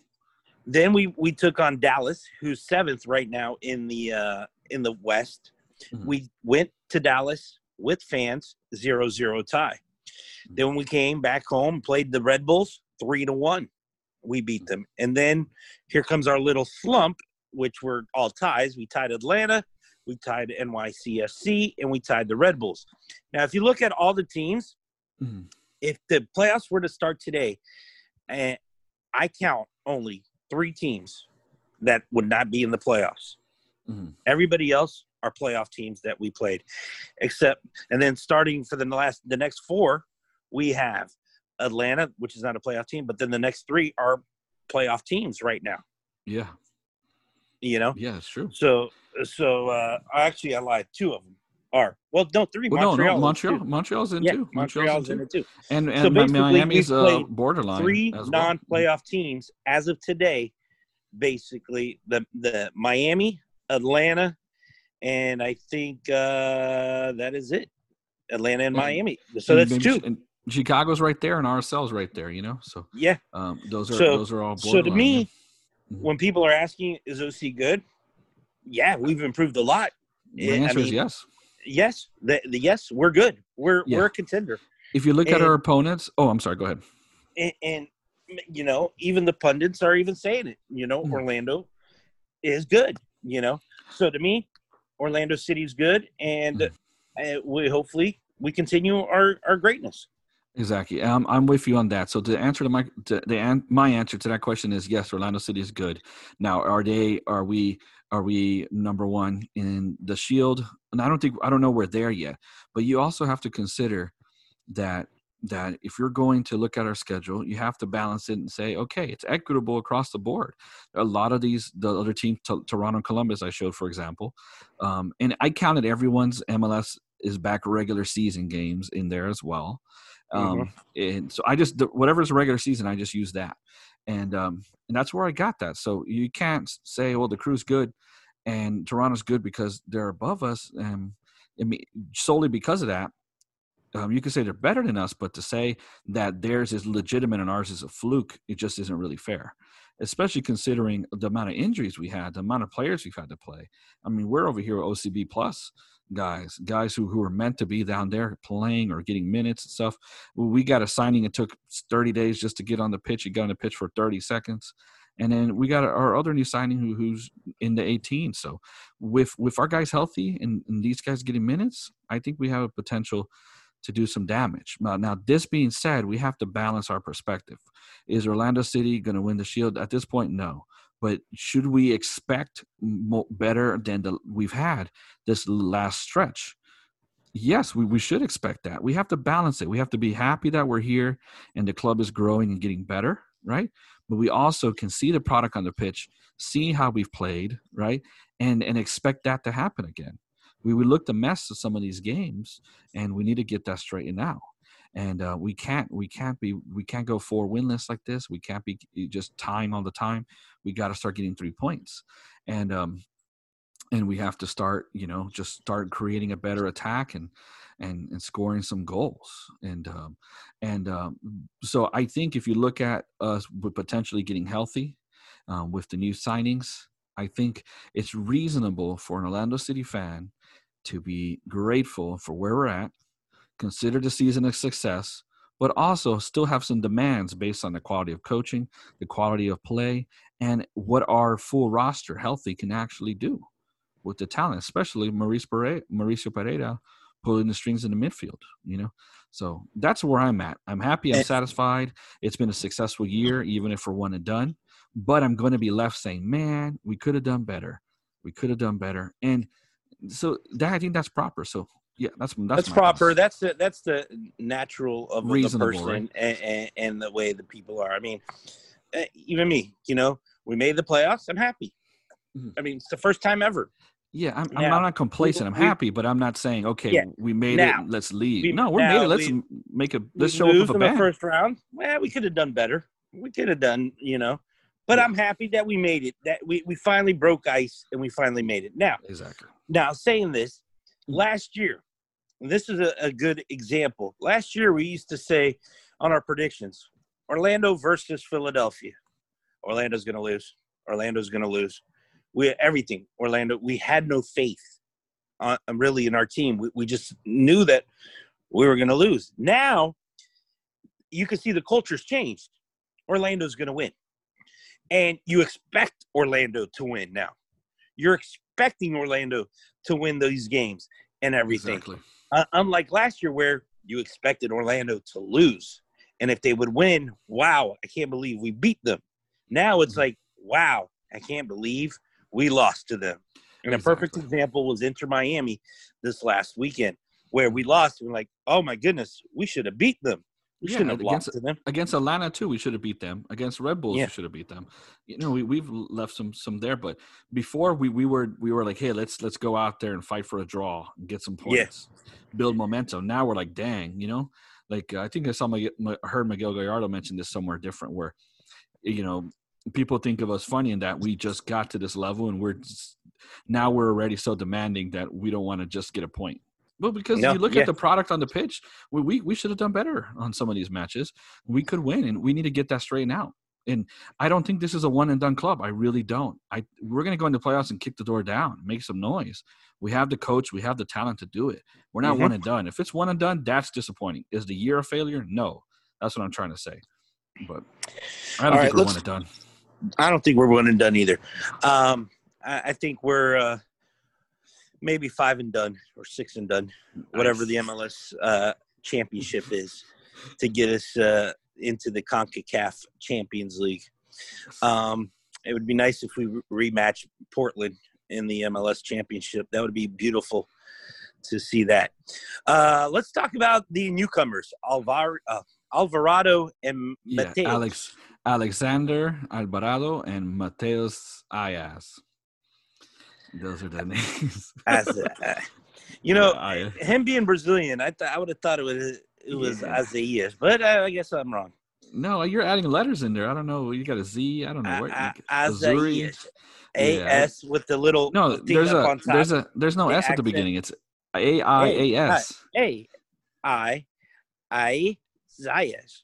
Then we we took on Dallas, who's seventh right now in the uh, in the West. Mm-hmm. We went to Dallas with fans, zero zero tie. Then we came back home, played the Red Bulls, three to one. We beat them, and then here comes our little slump which were all ties. We tied Atlanta, we tied NYCFC, and we tied the Red Bulls. Now, if you look at all the teams, mm-hmm. if the playoffs were to start today, and eh, I count only three teams that would not be in the playoffs. Mm-hmm. Everybody else are playoff teams that we played, except and then starting for the last the next four, we have Atlanta, which is not a playoff team, but then the next three are playoff teams right now. Yeah you know. Yeah, it's true. So so uh actually I lied. Two of them are well, no, three. Well, Montreal, no, no, Montreal, Montreal's in yeah, too. Montreal's, Montreal's in, it too. And and so Miami's uh, borderline. Three well. non-playoff teams as of today. Basically, the the Miami, Atlanta, and I think uh that is it. Atlanta and, and Miami. So and that's two. And Chicago's right there, and RSL's right there. You know, so yeah, um, those are so, those are all. So to me, Mm-hmm. when people are asking, is OC good? Yeah, we've improved a lot I answer is mean, yes. Yes, the, the yes, we're good. We're Yeah. we're a contender, If you look at our opponents, oh, I'm sorry. Go ahead. and, and you know, even the pundits are even saying it. You know, Mhm. Orlando is good. You know, so to me, Orlando City's good, and uh, we hopefully we continue our our greatness. Exactly. I'm I'm with you on that. So the answer to my to the an, my answer to that question is yes. Orlando City is good. Now, are they? Are we? Are we number one in the Shield? And I don't think I don't know we're there yet. But you also have to consider that that if you're going to look at our schedule, you have to balance it and say, okay, it's equitable across the board. A lot of these, the other teams, T- Toronto and Columbus, I showed, for example, um, and I counted everyone's MLS is back regular season games in there as well. Um, and so I just whatever's regular season, I just use that, and um, and that's where I got that. So you can't say, well, the crew's good, and Toronto's good because they're above us, and I mean solely because of that. Um, you could say they're better than us, but to say that theirs is legitimate and ours is a fluke, it just isn't really fair. Especially considering the amount of injuries we had, the amount of players we've had to play. I mean, we're over here with OCB plus guys, guys who, who are meant to be down there playing or getting minutes and stuff. We got a signing. It took 30 days just to get on the pitch. He got on the pitch for 30 seconds. And then we got our other new signing who, who's in the 18. So with with our guys healthy and, and these guys getting minutes, I think we have a potential to do some damage. Now, now, this being said, we have to balance our perspective. Is Orlando City going to win the Shield? At this point, no. But should we expect mo- better than the, we've had this last stretch? Yes, we, we should expect that. We have to balance it. We have to be happy that we're here and the club is growing and getting better, right? But we also can see the product on the pitch, see how we've played, right? And and expect that to happen again. We we looked a mess of some of these games, and we need to get that straightened out. And uh, we can't we can't be we can't go four winless like this. We can't be just tying all the time. We got to start getting three points, and um, and we have to start you know just start creating a better attack and and and scoring some goals and um and um so i think if you look at us potentially getting healthy um, with the new signings i think it's reasonable for an orlando city fan to be grateful for where we're at consider the season a success but also still have some demands based on the quality of coaching the quality of play and what our full roster healthy can actually do with the talent, especially Maurice Pereyra, Mauricio Pereyra pulling the strings in the midfield, you know? So that's where I'm at. I'm happy. I'm eh. satisfied. It's been a successful year, even if we're one and done. But I'm going to be left saying, man, we could have done better. We could have done better. And so that I think that's proper. So yeah, that's that's, That's proper. thoughts. That's the that's the natural of Reasonable, the person right? and, and, and the way the people are. I mean, eh, even me, you know, we made the playoffs. I'm happy. Mhm. I mean, it's the first time ever. Yeah, I'm, I'm Now, not complacent. I'm happy, but I'm not saying okay, Yeah. we made Now, it. Let's leave. we- no, we're made it. Let's we- make a. Let's show up with a in the first round. Well, we could have done better. We could have done, you know. But. I'm happy that we made it. That we, we finally broke ice and we finally made it. Now, Exactly. Now, saying this, last year, and this is a, a good example. Last year, we used to say on our predictions Orlando versus Philadelphia. Orlando's going to lose. Orlando's going to lose. We everything. Orlando, we had no faith uh, really in our team. We, we just knew that we were going to lose. Now, you can see the culture's changed. Orlando's going to win. And you expect Orlando to win now. You're expecting Orlando to win these games and everything. Exactly. Uh, unlike last year, where you expected Orlando to lose. And if they would win, wow, I can't believe we beat them. Now it's Mhm. like, wow, I can't believe we lost to them. And a perfect example was Inter Miami this last weekend, where we lost. And we're like, oh my goodness, we should have beat them. We Yeah, have against- lost to them. Against Atlanta too, we should have beat them. Against Red Bulls, Yeah. we should have beat them. You know, we we've left some some there, but before we we were we were like, hey, let's let's go out there and fight for a draw and get some Yeah. points, build momentum. Now we're like, dang, you know, like uh, I think I saw my, I heard Miguel Gallardo mention this somewhere different, where you know people think of us funny in that we just got to this level and we're just, now we're already so demanding that we don't want to just get a point. Well, because No, you look yeah. at the product on the pitch, we, we we should have done better on some of these matches. We could win, and we need to get that straightened out. And I don't think this is a one and done club. I really don't. I we're going to go into playoffs and kick the door down, make some noise. We have the coach, we have the talent to do it. We're not Mhm. one and done. If it's one and done, that's disappointing. Is the year a failure? No. That's what I'm trying to say. But I don't All think right, we're one and done. I don't think we're one and done either. Um, I, I think we're uh, maybe five and done or six and done, whatever the MLS uh, championship is, to get us uh, into the Concacaf Champions League. Um, it would be nice if we rematch Portland in the MLS championship. That would be beautiful to see that. Uh, let's talk about the newcomers, Alvar- uh, Alvarado and Yeah, Alex Alexander Alvarado and Matheus Aias. Those are the names. As, uh, you know, Aias. him being Brazilian, I th- I would have thought it was it was Yeah. Azaias, but uh, I guess I'm wrong. No, you're adding letters in there. I don't know. You got a Z. I don't know what. You- A- Azuri? Azaias, A S with the little No, there's up a on top. there's a there's no the S at the beginning. It's A I A S. A I I Zayas.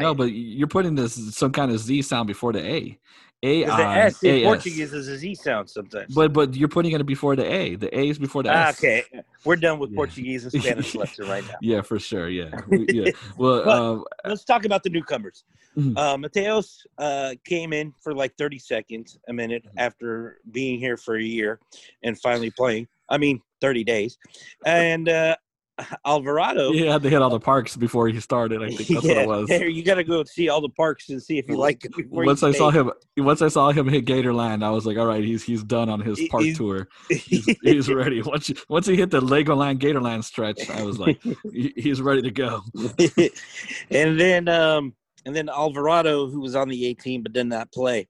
No, but you're putting this some kind of Z sound before the A. A Because the S in Portuguese is a Z sound sometimes. But but you're putting it before the A. The A is before the Ah, S. okay, we're done with Yeah. Portuguese and Spanish lesson right now. Yeah, for sure. Yeah. We- yeah. Well, uh, let's talk about the newcomers. Mhm. Uh, Mateos uh, came in for like 30 seconds, a minute Mhm. after being here for a year and finally playing. I mean, 30 days. And uh, Alvarado. he had to hit all the parks before he started. I think that's what it was. you got to go see all the parks and see if you like it. before you Once I saw him, once I saw him hit Gatorland, I was like, "All right, he's he's done on his park he's- tour. He's, he's ready." Once you, once he hit the Legoland Gatorland stretch, I was like, he, "He's ready to go." and then um and then Alvarado who was on the 18 but did not play.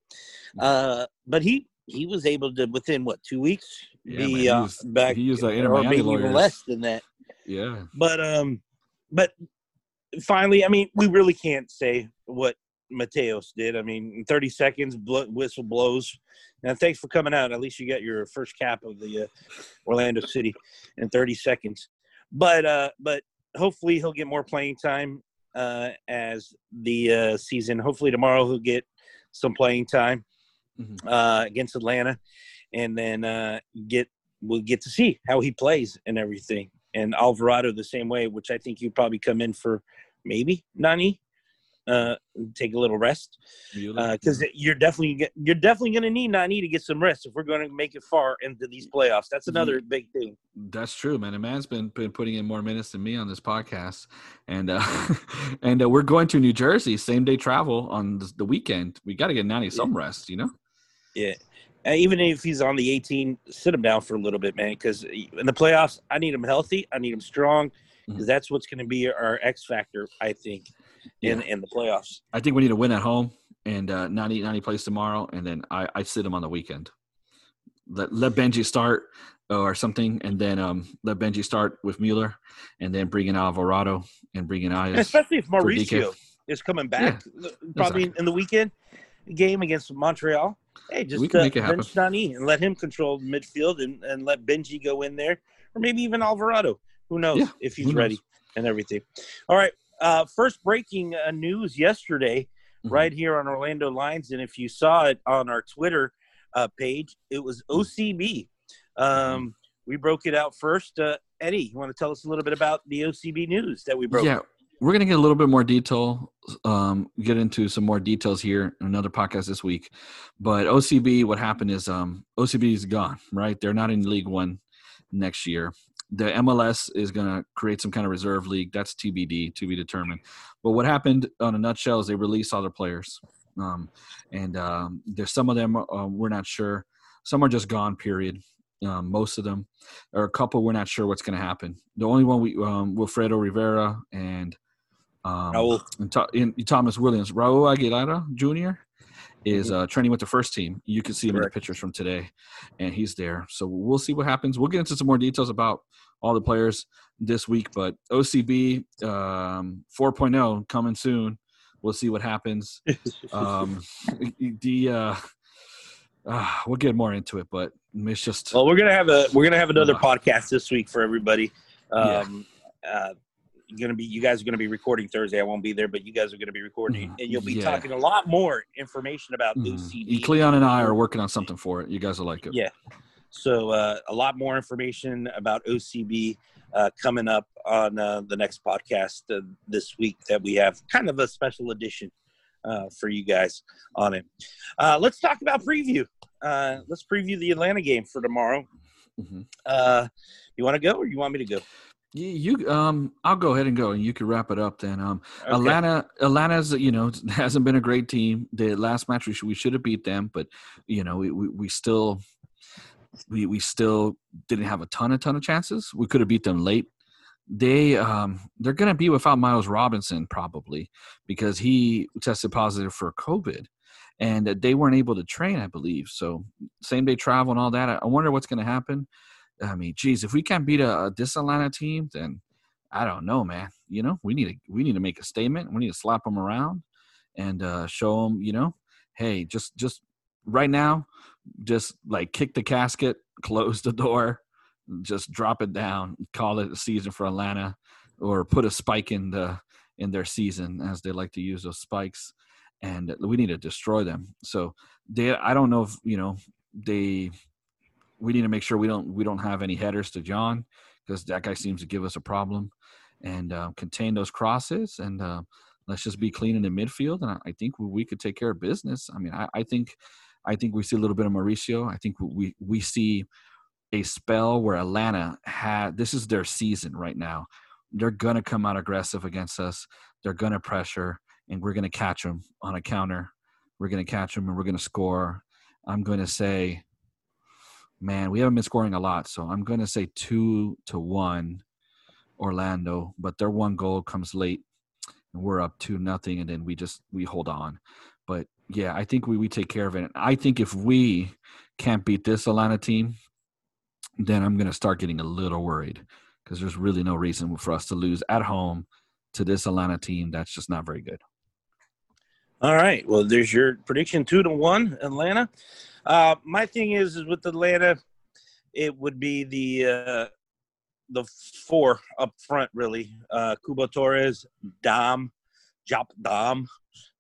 Uh but he he was able to within what 2 weeks Yeah, be man, he uh, back he used Inter or maybe even less than that. Yeah, But um but finally I mean we really can't say what Mateos did. I mean, in 30 seconds, bl- whistle blows. And thanks for coming out. At least you got your first cap of the uh, Orlando City in 30 seconds. But uh, but hopefully he'll get more playing time uh, as the uh, season. Hopefully tomorrow he'll get some playing time Mhm. uh, against Atlanta, and then uh, get we'll get to see how he plays and everything. And Alvarado the same way, which I think you'd probably come in for maybe Nani, uh, take a little rest because you're definitely get- you're definitely going to need Nani to get some rest if we're going to make it far into these playoffs. That's another big thing. That's true, man. A man's been been putting in more minutes than me on this podcast, and uh, and uh, we're going to New Jersey, same day travel on the, the weekend. We got to get Nani some rest, you know. Yeah. Uh, even if he's on the 18, sit him down for a little bit, man. Because in the playoffs, I need him healthy. I need him strong. Because Mhm. that's what's going to be our X factor, I think, in in the playoffs. I think we need to win at home, and uh, Nani Nani plays tomorrow, and then I I sit him on the weekend. Let let Benji start or something, and then um let Benji start with Mueller, and then bring in Alvarado and bring in Aias. especially if Mauricio is coming back, probably in the weekend game against Montreal. Hey, just We can uh, make it happen. bench Nani and let him control midfield and, and let Benji go in there, or maybe even Alvarado. Who knows Yeah, if he's knows? ready and everything. All right. Uh, first breaking uh, news yesterday, Mhm. right here on Orlando Lions, and if you saw it on our Twitter uh, page, it was OCB. Um, we broke it out first. Uh, Eddie, you want to tell us a little bit about the OCB news that we broke? Yeah, we're gonna get a little bit more detail. Um, get into some more details here in another podcast this week. But OCB, what happened is um, OCB is gone. Right, they're not in League One next year. The MLS is gonna create some kind of reserve league. That's TBD, to be determined. But what happened, on a nutshell, is they released all their players, um, and um, there's some of them uh, we're not sure. Some are just gone. Period. Um, most of them, or a couple, we're not sure what's going to happen. The only one we, um, Wilfredo Rivera and um, Raul. and, and Thomas Williams, Raul Aguilera Jr. is uh, training with the first team. You can see him in the pictures from today, and he's there. So we'll see what happens. We'll get into some more details about all the players this week, but OCB um, 4.0 coming soon. We'll see what happens. Um, the uh, uh, we'll get more into it, but it's just Well, we're gonna have a we're gonna have another Ugh. podcast this week for everybody. Um, uh, going to be you guys are going to be recording Thursday. I won't be there, but you guys are going to be recording, Mhm. and you'll be Yeah. talking a lot more information about Mhm. OCB. Cleon and I are working on something for it. You guys will like it. Yeah. So uh, a lot more information about OCB uh, coming up on uh, the next podcast uh, this week that we have kind of a special edition uh, for you guys on it. Uh, let's talk about preview. Uh, let's preview the Atlanta game for tomorrow. Mhm. Uh, you want to go or you want me to go? You, you um, I'll go ahead and go, and you can wrap it up then. Um, Okay. Atlanta, Atlanta's you know hasn't been a great team. The last match we should, we should have beat them, but you know we, we, we still we we still didn't have a ton a ton of chances. We could have beat them late. They um they're gonna be without Miles Robinson probably because he tested positive for COVID, and they weren't able to train, I believe. So same day travel and all that. I, I wonder what's gonna happen. I mean, geez, if we can't beat a, a this Atlanta team, then I don't know, man. You know, we need to we need to make a statement. We need to slap them around and uh, show them, you know, hey, just just right now, just like kick the casket, close the door, just drop it down, call it a season for Atlanta, or put a spike in the in their season as they like to use those spikes, and we need to destroy them. So they, I don't know if you know they. We need to make sure we don't we don't have any headers to John because that guy seems to give us a problem, and uh, contain those crosses and. Uh, let's just be clean in the midfield, and I, I think we, we could take care of business. I mean, I, I think, I think we see a little bit of Mauricio. I think we we see a spell where Atlanta had this is their season right now. They're gonna come out aggressive against us. They're gonna pressure, and we're gonna catch them on a counter. We're gonna catch them, and we're gonna score. I'm gonna say, man, we haven't been scoring a lot, so I'm gonna say two to one, Orlando. But their one goal comes late and we're up to nothing and then we just we hold on but yeah i think we, we take care of it i think if we can't beat this atlanta team then i'm going to start getting a little worried because there's really no reason for us to lose at home to this atlanta team that's just not very good All right. Well, there's your prediction two to one, Atlanta. Uh, my thing is, is with Atlanta, it would be the uh, the four up front really. Uh, Cubo Torres, Dom, Jop Dom,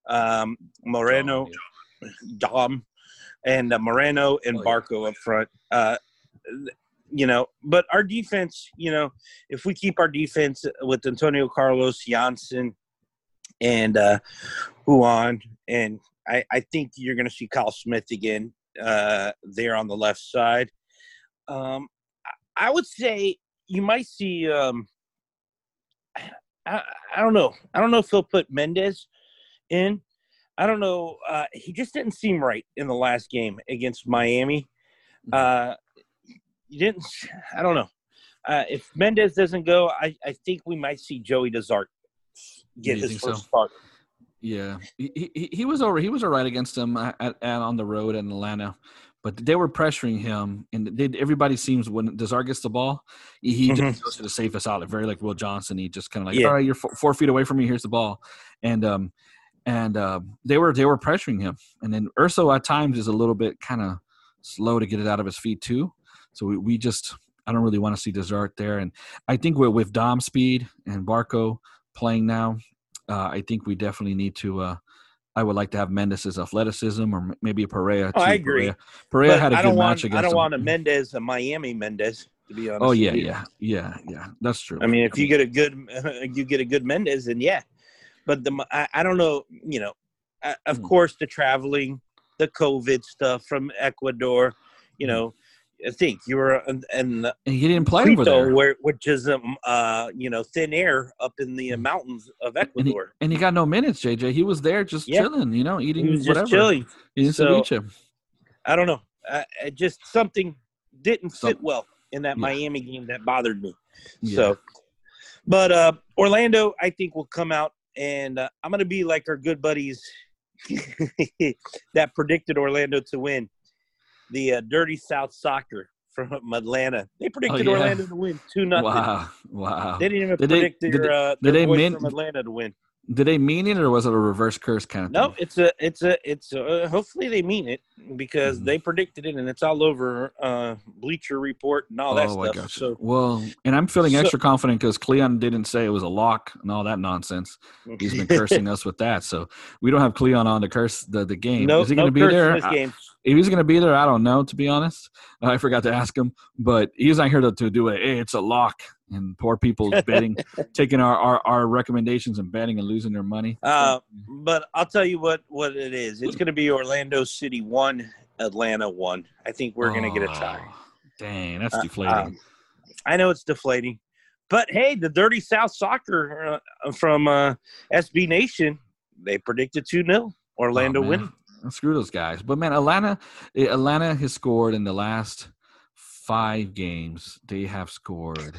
um, Moreno, Dom, and uh, Moreno and Oh, yeah. Barco up front. Uh, you know, but our defense, you know, if we keep our defense with Antonio Carlos, Jansson, and uh, Ruan, and I, I think you're going to see Kyle Smith again uh, there on the left side. Um, I- would say you might see. Um, I, I don't know. I don't know if he'll put Mendez in. I don't know. Uh, he just didn't seem right in the last game against Miami. Uh, you didn't. I don't know. Uh, if Mendez doesn't go, I, I think we might see Joey DeZart get his first so? start. Yeah, he, he he was over. He was all right against them at, at, on the road in Atlanta, but they were pressuring him, and they, everybody seems when DeZart gets the ball, he, Mhm. just goes to the safest outlet, very like Will Johnson. He just kind of like, Yeah. all right, you're four, four feet away from me. Here's the ball, and um, and uh, they were they were pressuring him, and then Urso at times is a little bit kind of slow to get it out of his feet too. So we, we just I don't really want to see DeZart there, and I think with with Dom speed and Barco playing now, uh, I think we definitely need to. Uh, I would like to have Mendez' athleticism, or maybe a Perea. Oh, I agree. Perea, Perea had a I good don't match want, against. I don't him. want a Mendez, a Miami Mendez, to be honest. Oh yeah, yeah, yeah, yeah. That's true. I mean, if you get a good, you get a good Mendez, then yeah. But the I, I don't know. You know, uh, of Hmm. course, the traveling, the COVID stuff from Ecuador. You Hmm. know, I think you were in, in and he didn't play over there, where which is um uh you know thin air up in the uh, mountains of and he, Ecuador. and he got no minutes. JJ, he was there just Yeah. chilling, you know, eating He whatever. chilling. He didn't So- ceviche. I don't know. I, it just something didn't fit Some- well in that Yeah. Miami game that bothered me. Yeah. So, but uh, Orlando, I think will come out, and uh, I'm gonna be like our good buddies that predicted Orlando to win. The uh, Dirty South Soccer from Atlanta. They predicted Oh, yeah. Orlando to win two nothing. Wow, wow. They didn't even Did predict did their, they- uh, did their they boys min- from Atlanta to win. Did they mean it, or was it a reverse curse kind of No, thing? it's a, it's a, it's a, hopefully they mean it because Mhm. they predicted it and it's all over uh, Bleacher Report and all that oh, stuff. So well, and I'm feeling So- extra confident because Cleon didn't say it was a lock and all that nonsense. He's been cursing us with that, so we don't have Cleon on to curse the, the game. no, Is he going to be there? I- if he's going to be there, I don't know. To be honest, I forgot to ask him, but he's not here to, to do it. Hey, it's a lock, and poor people betting, taking our, our our recommendations and betting and losing their money. Uh, but I'll tell you what what it is. It's going to be Orlando City one, Atlanta one. I think we're going to get a tie. Oh, Dang, that's Uh, deflating. um, I know it's deflating, but hey, the Dirty South Soccer uh, from uh, SB Nation they predicted two 0 Orlando Oh, winning. Screw those guys. But man, Atlanta, eh, Atlanta has scored in the last five games. They have scored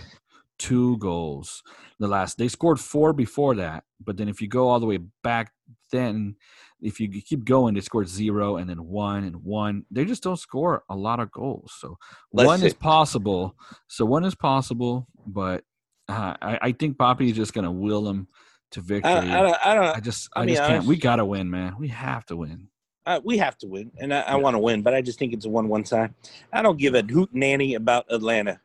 two goals. The last they scored four before that, but then if you go all the way back, then if you keep going, they scored zero and then one and one. They just don't score a lot of goals. So Let's one is possible. So one is possible, but uh, I, I think Poppy is just gonna will them to victory. I, I, don't- I don't. I just, I just can't. We gotta win, man. We have to win. Uh, we have to win, and I, I want to win, but I just think it's a one-one tie. I don't give a hoot nanny about Atlanta.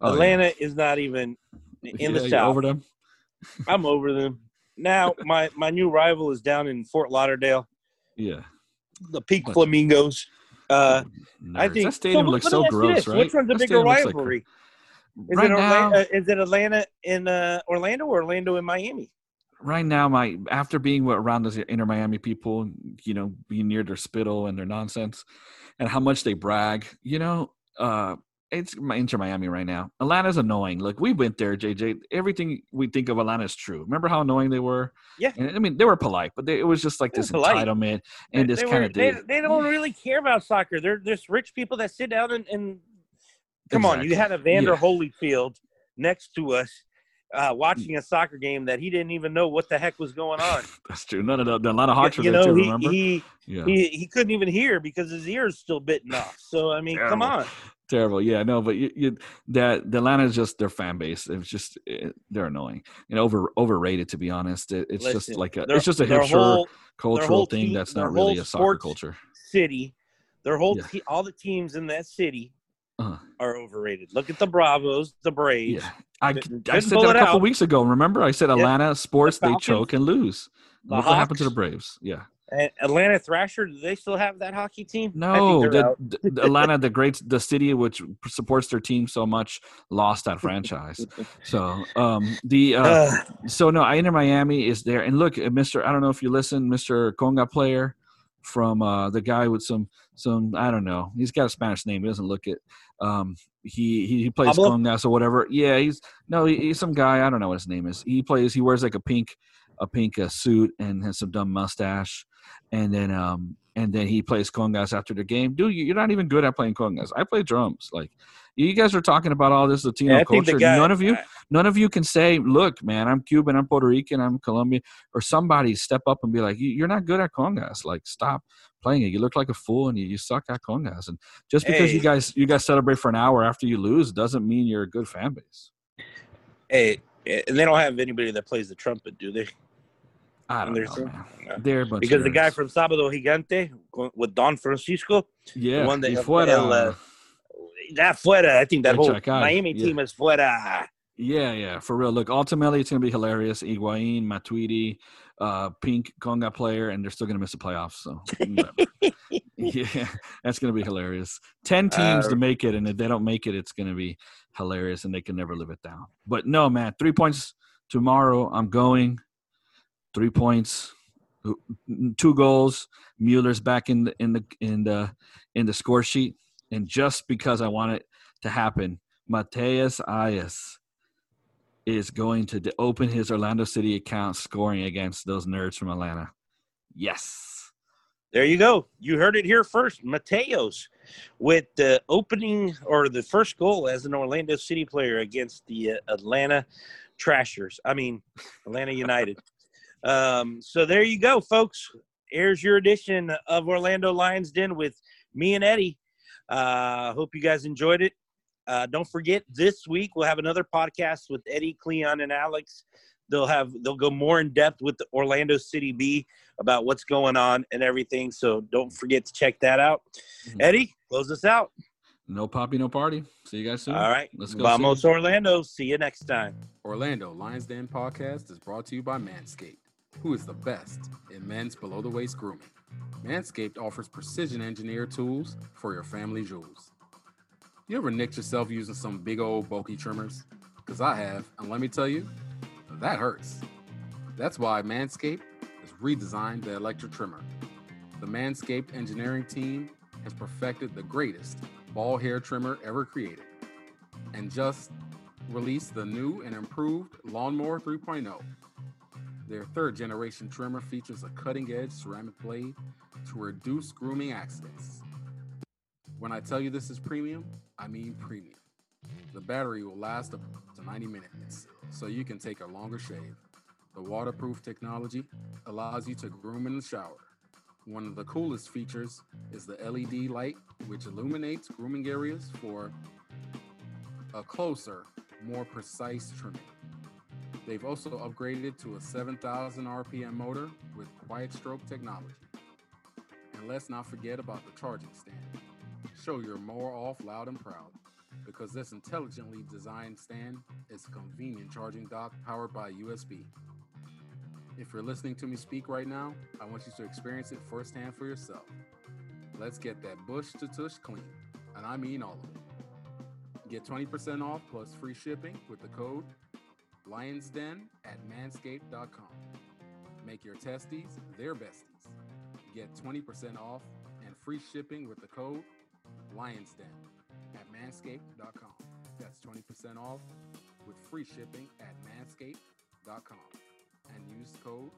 Oh, yeah. Atlanta is not even in Yeah, the south. over them. I'm over them. Now my my new rival is down in Fort Lauderdale, Yeah, the Peak What? Flamingos. Uh, I think that stadium so looks so gross, this. right? Which one's the bigger looks like- rivalry? is right it now, Orlando? is it Atlanta in uh, Orlando or Orlando in Miami? right now, my after being around those Inter Miami people, you know, being near their spittle and their nonsense, and how much they brag, you know, uh, it's my Inter Miami right now. Atlanta's annoying. Look, we went there, JJ. Everything we think of Atlanta is true. Remember how annoying they were? Yeah. And, I mean, they were polite, but they, it was just like this polite. entitlement and this they, kind were- of they, they don't really care about soccer. They're just rich people that sit down and, and come on. You had Evander Yeah. Holyfield next to us uh, watching a soccer game that he didn't even know what the heck was going on. That's true. None of the, the Atlanta Hawks were you there know, too. he, Remember? he yeah. he he couldn't even hear because his ears still bitten off. So I mean, come on. Terrible. Yeah, no, but you, you that the Atlanta is just their fan base. It's just it, they're annoying and over overrated to be honest. It, it's just like a their- it's just a hipster whole cultural thing team- that's not really a soccer culture. city, their whole Yeah. te- all the teams in that city Uh, are overrated. Look at the Bravos, the Braves. yeah, I, I said that a couple out. weeks ago. Remember, I said Atlanta sports they Falcons, choke and lose. the Look what happened to the Braves. Yeah, Atlanta Thrasher, do they still have that hockey team? No, the, the- Atlanta, the great, the city which supports their team so much, lost that franchise. So, um, the uh, so no, I Inter Miami is there, and look, uh, Mister. I don't know if you listen, Mister Conga player from uh, the guy with some some I don't know. He's got a Spanish name. He doesn't look it. Um, he he, he plays Pablo? congas or whatever. Yeah, he's no, he, he's some guy. I don't know what his name is. He plays. He wears like a pink a pink uh, suit and has some dumb mustache, and then um and then he plays congas after the game. Dude, you- you're not even good at playing congas. I play drums. Like you guys are talking about all this Latino yeah, I think the culture. guy, None of you I- none of you can say, "Look, man, I'm Cuban, I'm Puerto Rican, I'm Colombian," or somebody step up and be like, "You- "You're not good at congas. Like, stop playing it. You look like a fool, and you, you suck at congas." And just because you guys you guys celebrate for an hour after you lose doesn't mean you're a good fan base. Hey, and they don't have anybody that plays the trumpet, do they? I don't know. They're Because the guy from Sábado Gigante with Don Francisco, yeah, one that- fuera. el, uh, that fuera, I think that whole Miami yeah. team is fuera. Yeah, yeah, for real. Look, ultimately, it's gonna be hilarious. Higuaín, Matuidi, uh, Pink Conga player, and they're still gonna miss the playoffs. So, yeah, that's gonna be hilarious. Ten teams Uh, to make it, and if they don't make it, it's gonna be hilarious, and they can never live it down. But no, man, three points tomorrow. I'm going. Three points, two goals. Mueller's back in the in the in the in the score sheet, and just because I want it to happen, Matheus Aias is going to open his Orlando City account scoring against those nerds from Atlanta. Yes. There you go. You heard it here first. Mateos with the opening or the first goal as an Orlando City player against the uh, Atlanta Trashers. I mean, Atlanta United. um, so there you go, folks. Here's your edition of Orlando Lions Den with me and Eddie. Uh, hope you guys enjoyed it. Uh, don't forget, this week we'll have another podcast with Eddie, Cleon, and Alex. they'll have they'll go more in depth with the Orlando City B about what's going on and everything. So don't forget to check that out. Mm-hmm. Eddie, close us out. No poppy, no party. See you guys soon. All right. Let's go. Vamos soon. Orlando. See you next time. Orlando Lions Den podcast is brought to you by Manscaped, who is the best in men's below the waist grooming. Manscaped offers precision engineered tools for your family jewels. You ever nicked yourself using some big old bulky trimmers? Because I have, and let me tell you, that hurts. That's why Manscaped has redesigned the electric trimmer. The Manscaped engineering team has perfected the greatest ball hair trimmer ever created and just released the new and improved Lawnmower 3.0. Their third generation trimmer features a cutting edge ceramic blade to reduce grooming accidents. When I tell you this is premium, I mean premium. The battery will last up to 90 minutes, so you can take a longer shave. The waterproof technology allows you to groom in the shower. One of the coolest features is the LED light, which illuminates grooming areas for a closer, more precise trimming. They've also upgraded it to a 7,000 RPM motor with quiet stroke technology. And let's not forget about the charging stand. Show your mower off loud and proud because this intelligently designed stand is a convenient charging dock powered by USB. If you're listening to me speak right now, I want you to experience it firsthand for yourself. Let's get that bush to tush clean, and I mean all of it. Get 20% off plus free shipping with the code LionsDen at manscaped.com. Make your testes their besties. Get 20% off and free shipping with the code LionsDen at manscaped.com. That's 20% off with free shipping at manscaped.com. And use code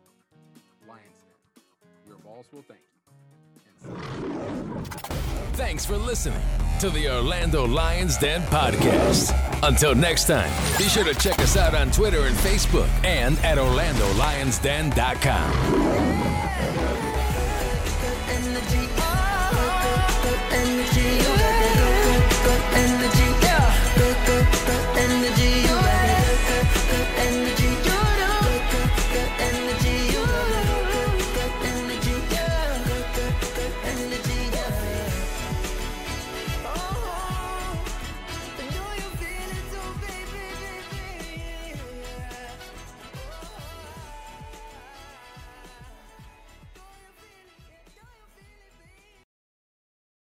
LionsDen. Your balls will thank you. Thanks for listening to the Orlando Lions Den podcast. Until next time, be sure to check us out on Twitter and Facebook and at OrlandoLionsDen.com.